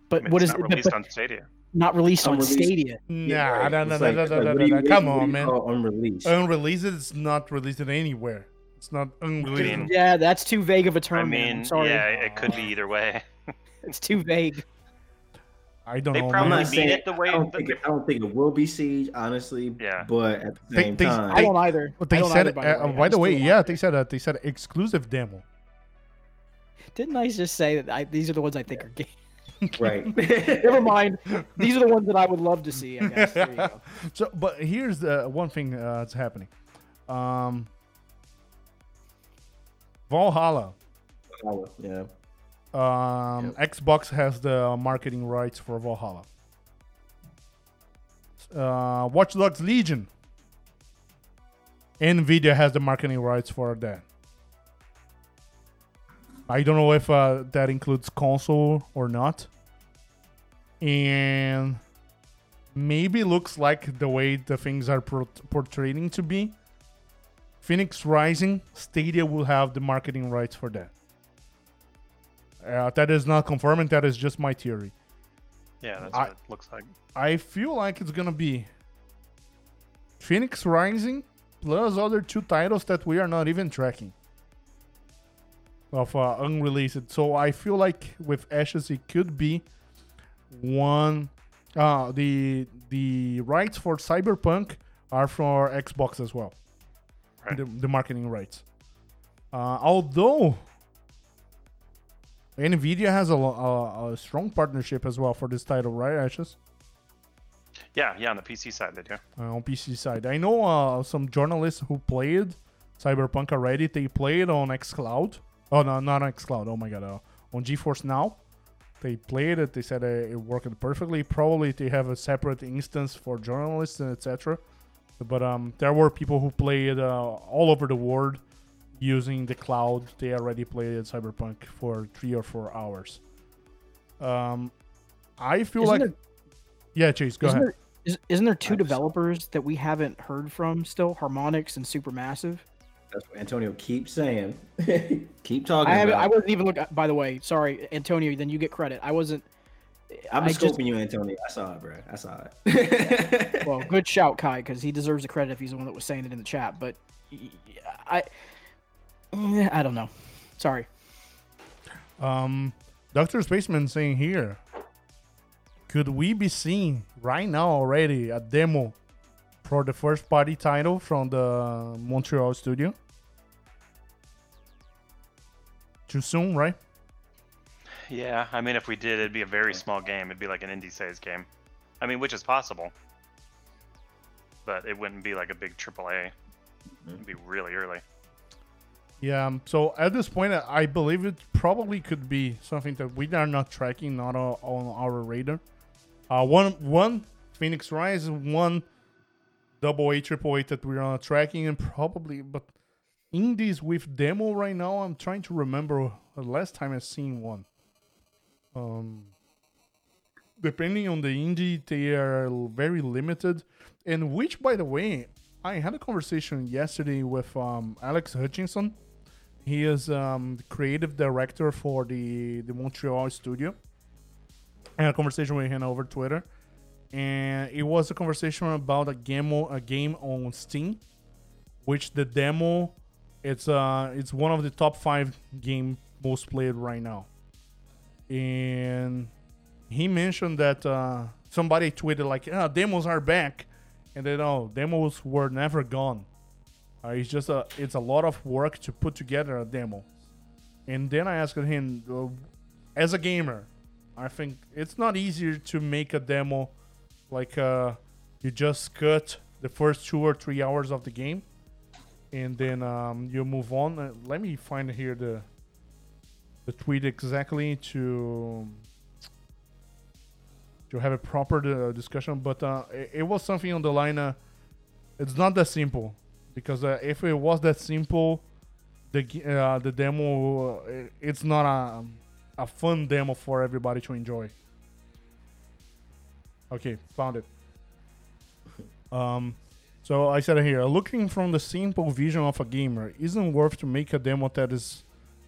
But I mean, what it's is not it? released But on Stadia? not released on Unreleased. Stadia. Nah, right. no, no, no, like- no, it's no, like, no, what do you- no, Come on, man. call Unreleased. Unreleased is not released anywhere. It's not unreleased. mean- Yeah, that's too vague of a term. I man. Mean, sorry. yeah, it could be either way. It's too vague. I don't They know. I'm probably not mean saying it the way I don't think it, I don't think it will be siege, honestly. Yeah. But at the They- same they- time, I don't either. But they don't said, either, by the uh, way. By the way, yeah, like they said that they said exclusive demo. Didn't I just say that I, these are the ones I think are gay? Right. Never mind. These are the ones that I would love to see. I guess. There you go. So, but here's the one thing uh, that's happening. Um, Valhalla. yeah. Um, Xbox has the marketing rights for Valhalla. Uh, Watch Dogs Legion. Nvidia has the marketing rights for that. I don't know if uh, that includes console or not. And maybe looks like the way the things are pro- portraying to be. Phoenix Rising, Stadia will have the marketing rights for that. Uh, that is not confirmed. That is just my theory. Yeah, that's I- what it looks like. I feel like it's gonna be Phoenix Rising plus other two titles that we are not even tracking of uh, unreleased. So I feel like with Ashes it could be one. Uh, the the rights for Cyberpunk are for Xbox as well. Right. The, the marketing rights. Uh, although Nvidia has a, a, a strong partnership as well for this title, right, Ashes? Yeah, yeah, on the PC side they do. uh, on PC side. I know uh, some journalists who played Cyberpunk already. They played on XCloud. Oh no, not on XCloud. Oh my god, uh, on GeForce Now. They played it. They said uh, it worked perfectly. Probably they have a separate instance for journalists and etc. But um, there were people who played uh, all over the world using the cloud. They already played Cyberpunk for three or four hours. Um, I feel Isn't like there- yeah, Chase, go isn't ahead. there, is, isn't there two Microsoft. developers that we haven't heard from still? Harmonix and Supermassive. That's what Antonio keeps saying. Keep talking. I haven't. about I wasn't even looking. By the way, sorry, Antonio. Then you get credit. I wasn't. I'm I just just- scoping you, Antonio. I saw it, bro. I saw it. Well, good shout, Kai, because he deserves the credit if he's the one that was saying it in the chat. But y- y- I, eh, I don't know. Sorry. Um, Doctor Spaceman saying here, could we be seeing right now already a demo for the first party title from the Montreal studio? Too soon, right? Yeah, I mean, if we did, it'd be a very small game. It'd be like an indie size game. I mean, which is possible, but it wouldn't be like a big AAA. It'd be really early. Yeah. um, So at this point, I- I believe it probably could be something that we are not tracking, not on our radar. Uh, one, one Phoenix Rise, one double A, triple A that we're not tracking, and probably, but indies with demo right now, I'm trying to remember the last time I seen one. Um, depending on the indie, they are very limited. And which, by the way, I had a conversation yesterday with um, Alex Hutchinson. He is um, the creative director for the the Montreal studio. I had a conversation with him over Twitter, and it was a conversation about a game a game on Steam, which the demo it's uh it's one of the top five game most played right now, and he mentioned that uh, somebody tweeted like, "Ah, demos are back," and then oh, demos were never gone. Uh, it's just a it's a lot of work to put together a demo. And then I asked him, uh, as a gamer, I think it's not easier to make a demo like uh, you just cut the first two or three hours of the game, and then um, you move on. Uh, let me find here the the tweet exactly to to have a proper uh, discussion. But uh, it, it was something on the line. Uh, it's not that simple because uh, if it was that simple, the uh, the demo uh, it's not a a fun demo for everybody to enjoy. Okay, found it. Um, so I said here, looking from the simple vision of a gamer, isn't worth to make a demo that is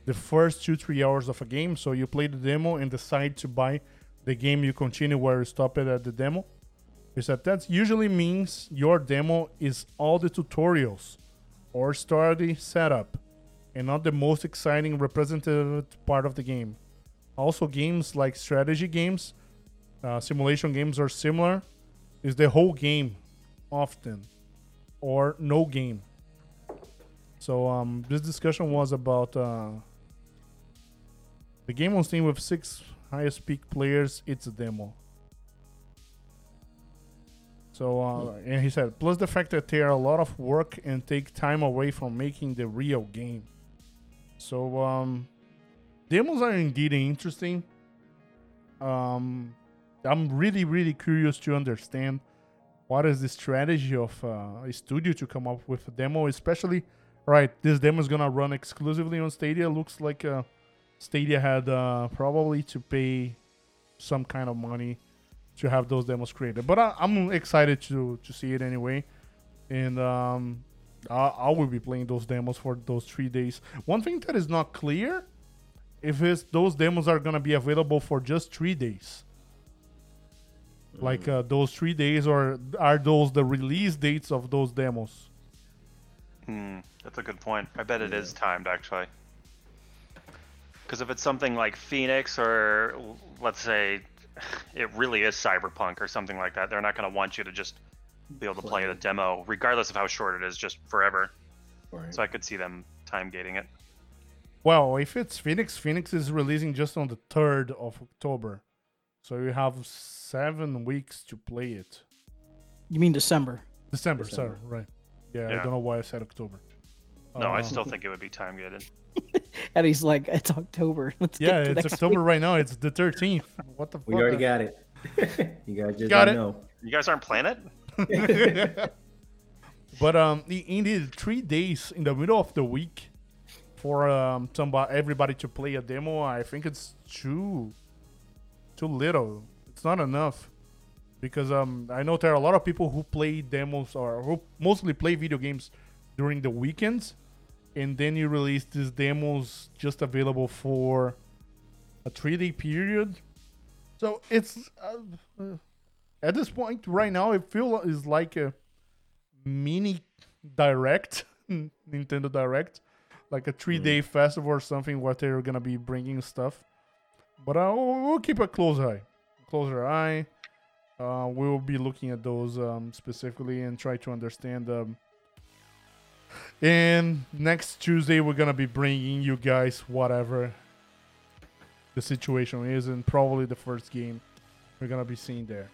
the first two three hours of a game. So you play the demo and decide to buy the game. You continue where you stop it at the demo. He said that usually means your demo is all the tutorials or story setup and not the most exciting representative part of the game. Also, games like strategy games, uh, simulation games are similar. Is the whole game often or no game? So um, this discussion was about uh, the game on Steam with six highest peak players. It's a demo. So uh, and he said, plus the fact that they are a lot of work and take time away from making the real game. So um, demos are indeed interesting. Um, I'm really really curious to understand what is the strategy of uh, a studio to come up with a demo, especially right. This demo is gonna run exclusively on Stadia. Looks like uh, Stadia had uh, probably to pay some kind of money to have those demos created. But I, I'm excited to to see it anyway, and um, I, I will be playing those demos for those three days. One thing that is not clear if those demos are gonna be available for just three days. Like uh, those three days, or are those the release dates of those demos? Hmm, that's a good point. I bet it is timed actually. Because if it's something like Phoenix or let's say it really is Cyberpunk or something like that, they're not going to want you to just be able to play the demo, regardless of how short it is, just forever. Right. So I could see them time gating it. Well, if it's Phoenix, Phoenix is releasing just on the 3rd of October. So you have seven weeks to play it. You mean December? December, December. sorry, right. Yeah, I don't know why I said October. No, I Uh, still think it would be time gated. And he's like, it's October. Let's Yeah, to it's October week." right now. It's the 13th. What the fuck? We already got it. you guys just Got don't it. know. You guys aren't playing it? but um, i- indeed, three days in the middle of the week for um somebody everybody to play a demo. I think it's too too little. It's not enough because um I know there are a lot of people who play demos or who mostly play video games during the weekends, and then you release these demos just available for a three day period. So it's uh, uh, at this point right now, it feels is like a mini direct, Nintendo Direct, like a three day festival or something where they're gonna be bringing stuff. But uh, we'll we'll keep a close eye, closer eye. Uh, we will be looking at those um, specifically and try to understand them. And next Tuesday, we're gonna be bringing you guys whatever the situation is, and probably the first game we're gonna be seeing there.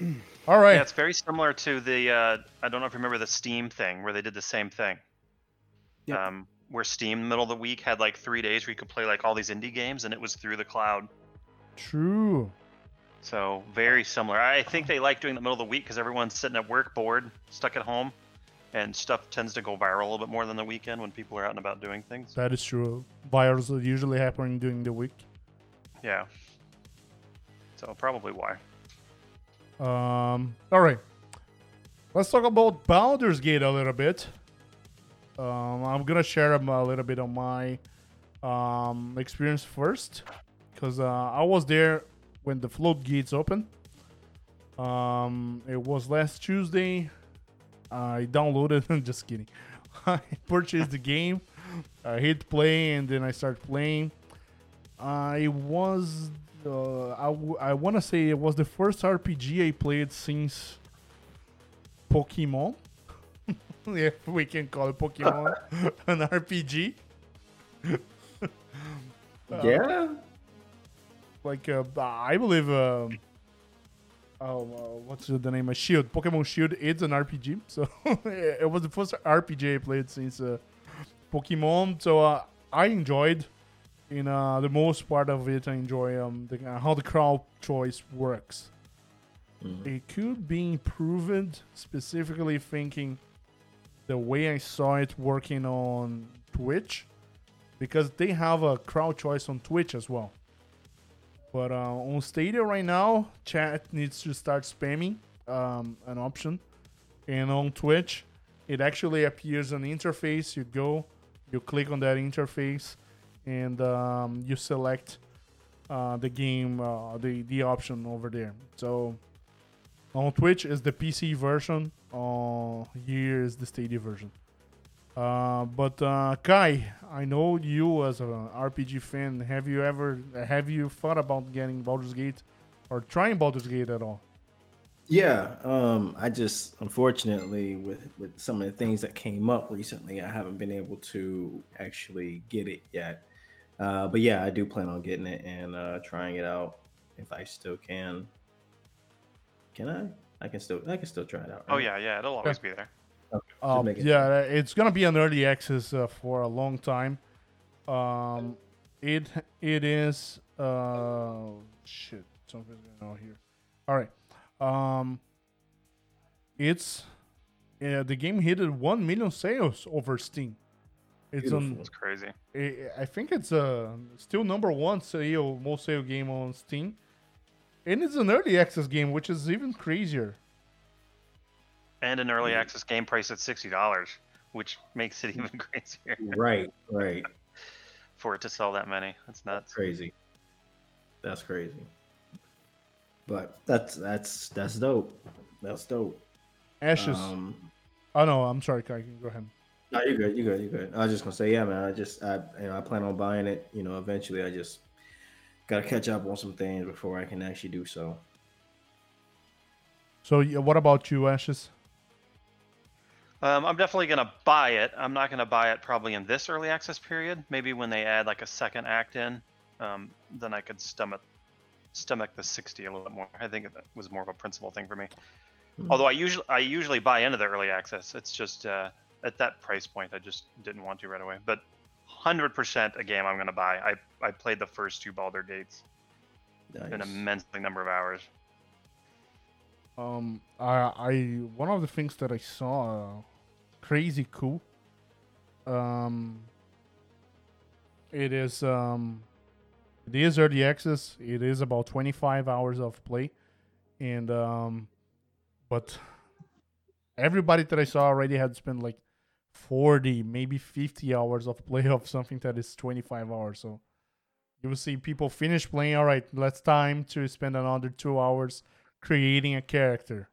All right. Yeah, it's very similar to the. Uh, I don't know if you remember the Steam thing where they did the same thing. Yep. Um, where Steam, middle of the week, had like three days where you could play like all these indie games, and it was through the cloud. True. So very similar. I think they like doing the middle of the week because everyone's sitting at work, bored, stuck at home, and stuff tends to go viral a little bit more than the weekend when people are out and about doing things. That is true. Virals are usually happening during the week. Yeah. So probably why. Um, all right. Let's talk about Baldur's Gate a little bit. Um, I'm gonna share a little bit of my um, experience first, because uh, I was there when the float gates opened. Um, it was last Tuesday. I downloaded. I'm just kidding. I purchased the game. I hit play and then I started playing. I was uh, I, w- I want to say it was the first RPG I played since Pokemon. if we can call Pokemon an RPG. Uh, yeah. Like uh, I believe. Um, oh, uh, what's the name? of Shield. Pokemon Shield. It's an RPG. So it was the first RPG I played since uh, Pokemon. So uh, I enjoyed. In uh, the most part of it, I enjoy um, the, how the crowd choice works. Mhm. It could be improved, specifically thinking the way I saw it working on Twitch, because they have a crowd choice on Twitch as well. But uh, on Stadia right now, chat needs to start spamming um, an option, and on Twitch, it actually appears an interface. You go, you click on that interface, and um, you select uh, the game, uh, the the option over there. So on Twitch is the PC version. Uh, here is the Stadia version. Uh, but uh, Kai, I know you as an RPG fan. Have you ever have you thought about getting Baldur's Gate or trying Baldur's Gate at all? Yeah, um, I just unfortunately with with some of the things that came up recently, I haven't been able to actually get it yet. Uh, but yeah, I do plan on getting it and uh, trying it out if I still can. Can I? I can still I can still try it out. Oh yeah, yeah, it'll always be there. Um, it- yeah, it's gonna be an early access uh, for a long time. Um, it it is uh shit something's going on here. All right, um, it's yeah the game hit one million sales over Steam. It's on. Beautiful. It's crazy. I I think it's uh, still number one sale most sale game on Steam, and it's an early access game, which is even crazier. And an early access game price at sixty dollars, which makes it even crazier Right, right. for it to sell that many. That's nuts. crazy. That's crazy. But that's that's that's dope. That's dope. Ashes. Um, oh no, I'm sorry, Kai. Go ahead. no, you're good. You're good. You're good. I was just gonna say, yeah, man. I just, I, you know, I plan on buying it. You know, eventually. I just gotta catch up on some things before I can actually do so. So, yeah, what about you, Ashes? Um, I'm definitely gonna buy it. I'm not gonna buy it probably in this early access period. Maybe when they add like a second act in, um, then I could stomach stomach the 60 a little bit more. I think that was more of a principal thing for me. Hmm. Although I usually I usually buy into the early access. It's just uh, at that price point, I just didn't want to right away. But 100% a game I'm going to buy. I I played the first two Baldur Gates an Nice. immense number of hours. Um, I, I one of the things that I saw uh, crazy cool. Um, it is um, it is early access. It is about twenty five hours of play, and um, but everybody that I saw already had spent like forty, maybe fifty hours of play of something that is twenty five hours. So you will see people finish playing. All right, let's time to spend another two hours creating a character.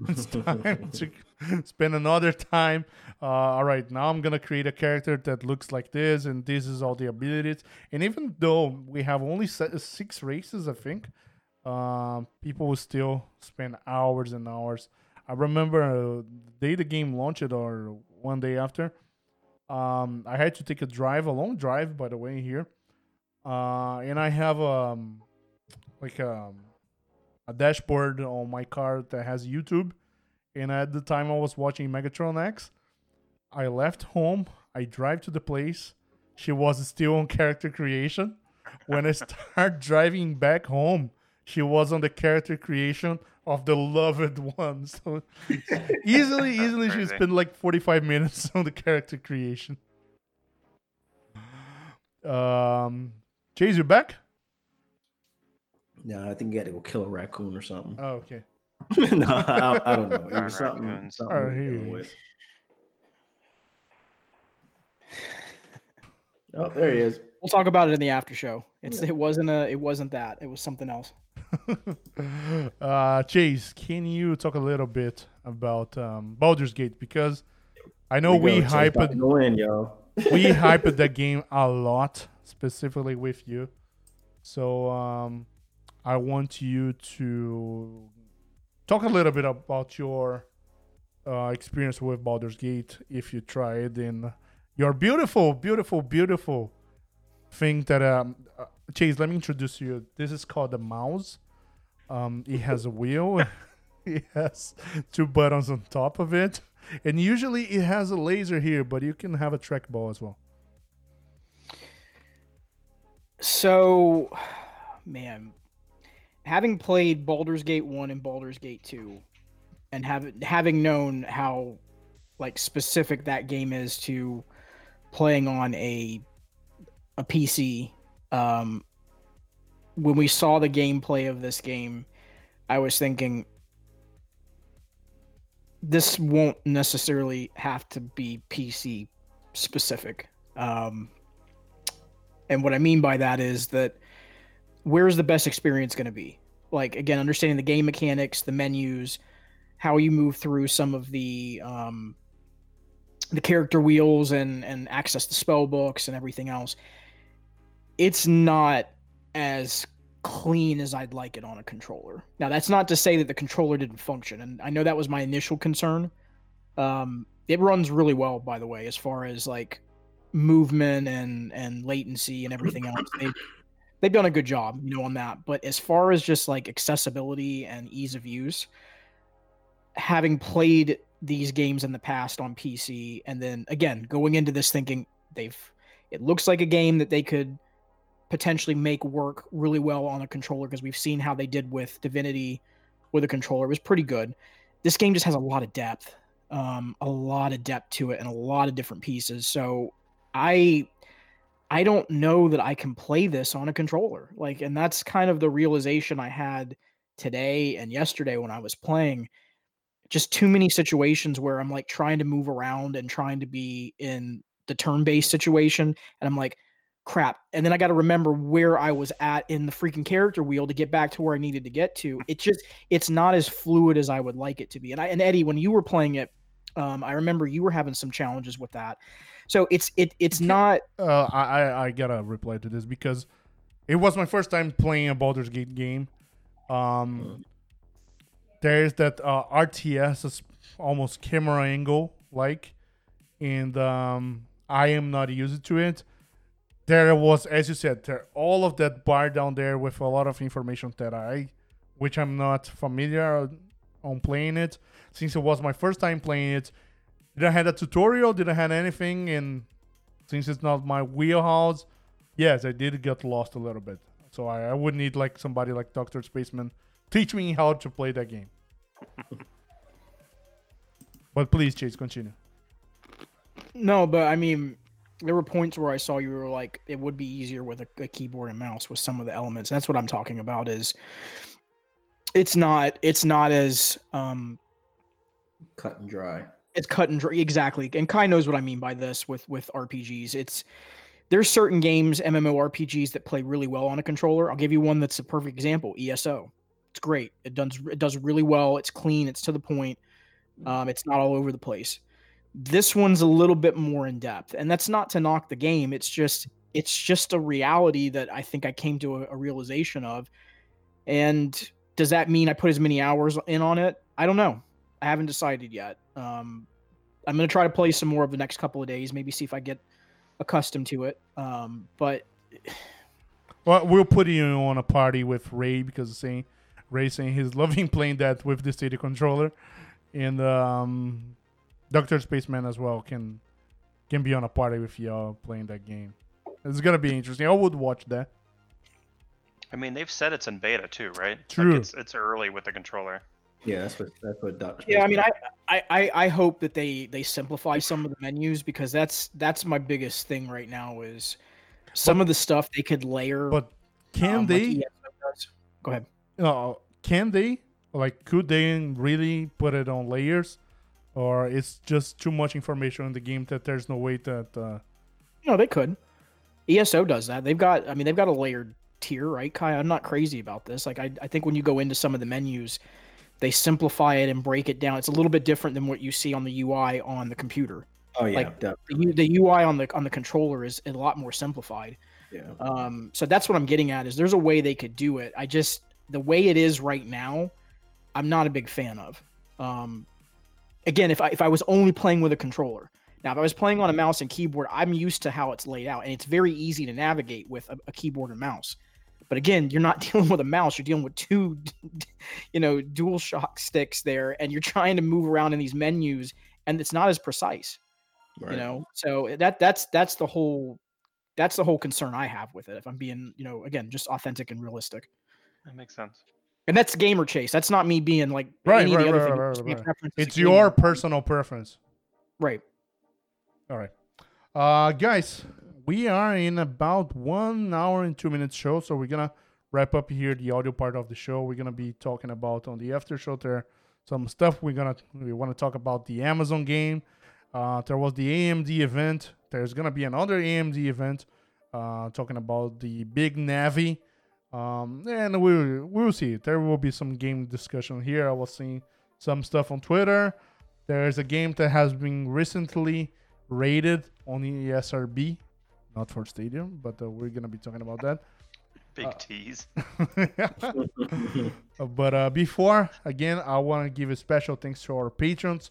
It's time to spend another time. Uh, all right, now I'm gonna create a character that looks like this, and this is all the abilities. And even though we have only six races, I think, um, people will still spend hours and hours. I remember uh, the day the game launched, or one day after, um, I had to take a drive, a long drive, by the way, here, uh, and I have um, like um, a dashboard on my car that has YouTube. And at the time I was watching Megatron X, I left home. I drive to the place. She was still on character creation. When I start driving back home, she was on the character creation of the loved ones. So easily, That's easily, she crazy. spent like 45 minutes on the character creation. Um, Chase, you back? No, I think you got to go kill a raccoon or something. Oh, okay. no, I, I don't know. It was something. raccoons. something Oh, here with. Oh, there he is. We'll talk about it in the after show. It's Yeah. it wasn't a it wasn't that. It was something else. uh, Chase, can you talk a little bit about um, Baldur's Gate? Because I know we Chase, hyped yo. we hyped that game a lot, specifically with you. So um, I want you to talk a little bit about your uh, experience with Baldur's Gate, if you tried, and your beautiful, beautiful, beautiful thing that um, Chase. Let me introduce you. This is called the mouse. Um, it has a wheel. it has two buttons on top of it, and usually it has a laser here, but you can have a trackball as well. So, man, having played Baldur's Gate 1 and Baldur's Gate 2 and having having known how like specific that game is to playing on a a PC um when we saw the gameplay of this game I was thinking this won't necessarily have to be PC specific um and what I mean by that is that where's the best experience going to be? Like again, understanding the game mechanics, the menus, how you move through some of the um, the character wheels and and access the spell books and everything else. It's not as clean as I'd like it on a controller. Now that's not to say that the controller didn't function, and I know that was my initial concern. Um, it runs really well, by the way, as far as like movement and and latency and everything else. They they've done a good job, you know, on that. But as far as just like accessibility and ease of use, having played these games in the past on PC and then again going into this thinking they've it looks like a game that they could potentially make work really well on a controller because we've seen how they did with Divinity with a controller. It was pretty good. This game just has a lot of depth. Um, a lot of depth to it and a lot of different pieces. So I I don't know that I can play this on a controller. Like and that's kind of the realization I had today and yesterday when I was playing. Just too many situations where I'm like trying to move around and trying to be in the turn-based situation and I'm like crap. And then I got to remember where I was at in the freaking character wheel to get back to where I needed to get to. It just it's not as fluid as I would like it to be. And I and Eddie when you were playing it um, I remember you were having some challenges with that. So it's it it's not Uh, I, I I gotta reply to this because it was my first time playing a Baldur's Gate game. Um, there's that uh, RTS, is almost camera angle like, and um, I am not used to it. There was, as you said, there all of that bar down there with a lot of information that I, which I'm not familiar on playing it. Since it was my first time playing it, Did I had a tutorial? Did I had anything? And since it's not my wheelhouse, yes, I did get lost a little bit. So I, I would need like somebody like Doctor Spaceman teach me how to play that game. but please, Chase, continue. No, but I mean, there were points where I saw you were like, it would be easier with a, a keyboard and mouse with some of the elements. That's what I'm talking about. Is it's not it's not as um Cut and dry. it's cut and dry exactly. And kai knows what i mean by this with with rpgs it's there's certain games mmorpgs that play really well on a controller. I'll give you one that's a perfect example eso it's great. It does it does really well. It's clean. It's to the point. Um, it's not all over the place this one's a little bit more in depth and that's not to knock the game it's just it's just a reality that i think i came to a, a realization of and does that mean i put as many hours in on it i don't know I haven't decided yet. Um, I'm gonna try to play some more of the next couple of days, maybe see if I get accustomed to it. Um, but Well, we'll put you on a party with Ray because saying Ray saying he's loving playing that with the Stadia controller, and um, Doctor Spaceman as well can can be on a party with y'all playing that game. It's gonna be interesting. I would watch that. I mean, they've said it's in beta too, right? True. Like it's it's early with the controller. Yeah, that's what that's what Doctor. yeah, I mean, I, I I I hope that they they simplify some of the menus because that's that's my biggest thing right now is some of the stuff they could layer. But can um, they? ESO does. Go ahead. uh, can they? Like, could they really put it on layers, or it's just too much information in the game that there's no way that? Uh, No, they could. ESO does that. They've got, I mean, they've got a layered tier, right, Kai? I'm not crazy about this. Like, I, I think when you go into some of the menus, they simplify it and break it down. It's a little bit different than what you see on the UI on the computer. oh yeah, like, The, the UI on the on the controller is a lot more simplified. yeah. Um, so that's what I'm getting at. Is there's a way they could do it. I just the way it is right now, I'm not a big fan of. Um, again, if I if I was only playing with a controller, now if I was playing on a mouse and keyboard, I'm used to how it's laid out, and it's very easy to navigate with a, a keyboard and mouse. But again, you're not dealing with a mouse; you're dealing with two, you know, dual shock sticks there, and you're trying to move around in these menus, and it's not as precise Right. you know so eh, that that's that's the whole that's the whole concern i have with it if i'm being you know again just authentic and realistic That makes sense. And that's gamer chase that's not me being like Right, any of the right, other right, things, right, right. preference as a it's your personal preference. right All right. Uh guys, we are in about one hour and two minutes show, so we're gonna wrap up here the audio part of the show. We're gonna be talking about on the after show there some stuff. We're gonna we want to talk about the Amazon game. Uh, there was the AMD event. There's gonna be another AMD event, uh, talking about the big Navi. Um, and we'll we'll see. There will be some game discussion here. I was seeing some stuff on Twitter. There's a game that has been recently rated on the ESRB, not for Stadia, but uh, we're gonna be talking about that. Big Uh, tease. But uh, before, again, I want to give a special thanks to our patrons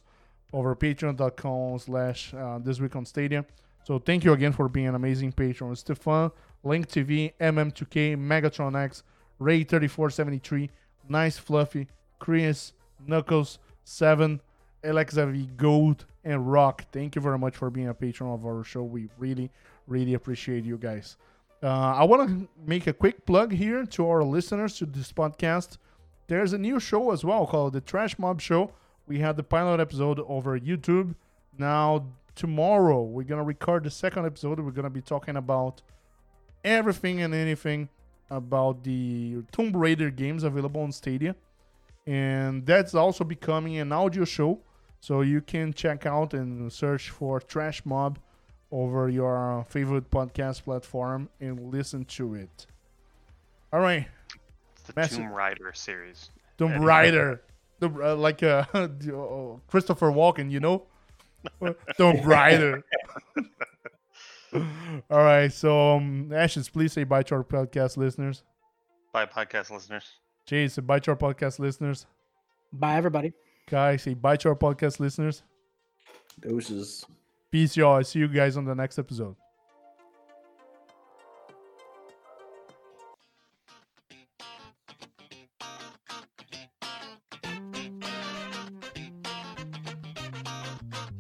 over patreon.com slash uh, this week on Stadia. So thank you again for being an amazing patron. Stefan, Link TV, MM2K, Megatron X, Ray3473, Nice Fluffy, Chris, Knuckles, Seven, LXV Gold, and Rock. Thank you very much for being a patron of our show. We really, really appreciate you guys. Uh, I want to make a quick plug here to our listeners to this podcast. There's a new show as well called the Trash Mob Show. We had the pilot episode over YouTube. Now, tomorrow, we're going to record the second episode. We're going to be talking about everything and anything about the Tomb Raider games available on Stadia. And that's also becoming an audio show. So you can check out and search for Trash Mob over your favorite podcast platform and listen to it. All right, It's the Massive- Tomb Raider series. Tomb Anyway. Raider, the, uh, like uh, uh, Christopher Walken, you know, Tomb Raider. All right, so um, Ashes, please say bye to our podcast listeners. Bye, podcast listeners. Jay, say bye to our podcast listeners. bye everybody Guy, say bye to our podcast listeners. Doses. Peace, y'all. I see you guys on the next episode.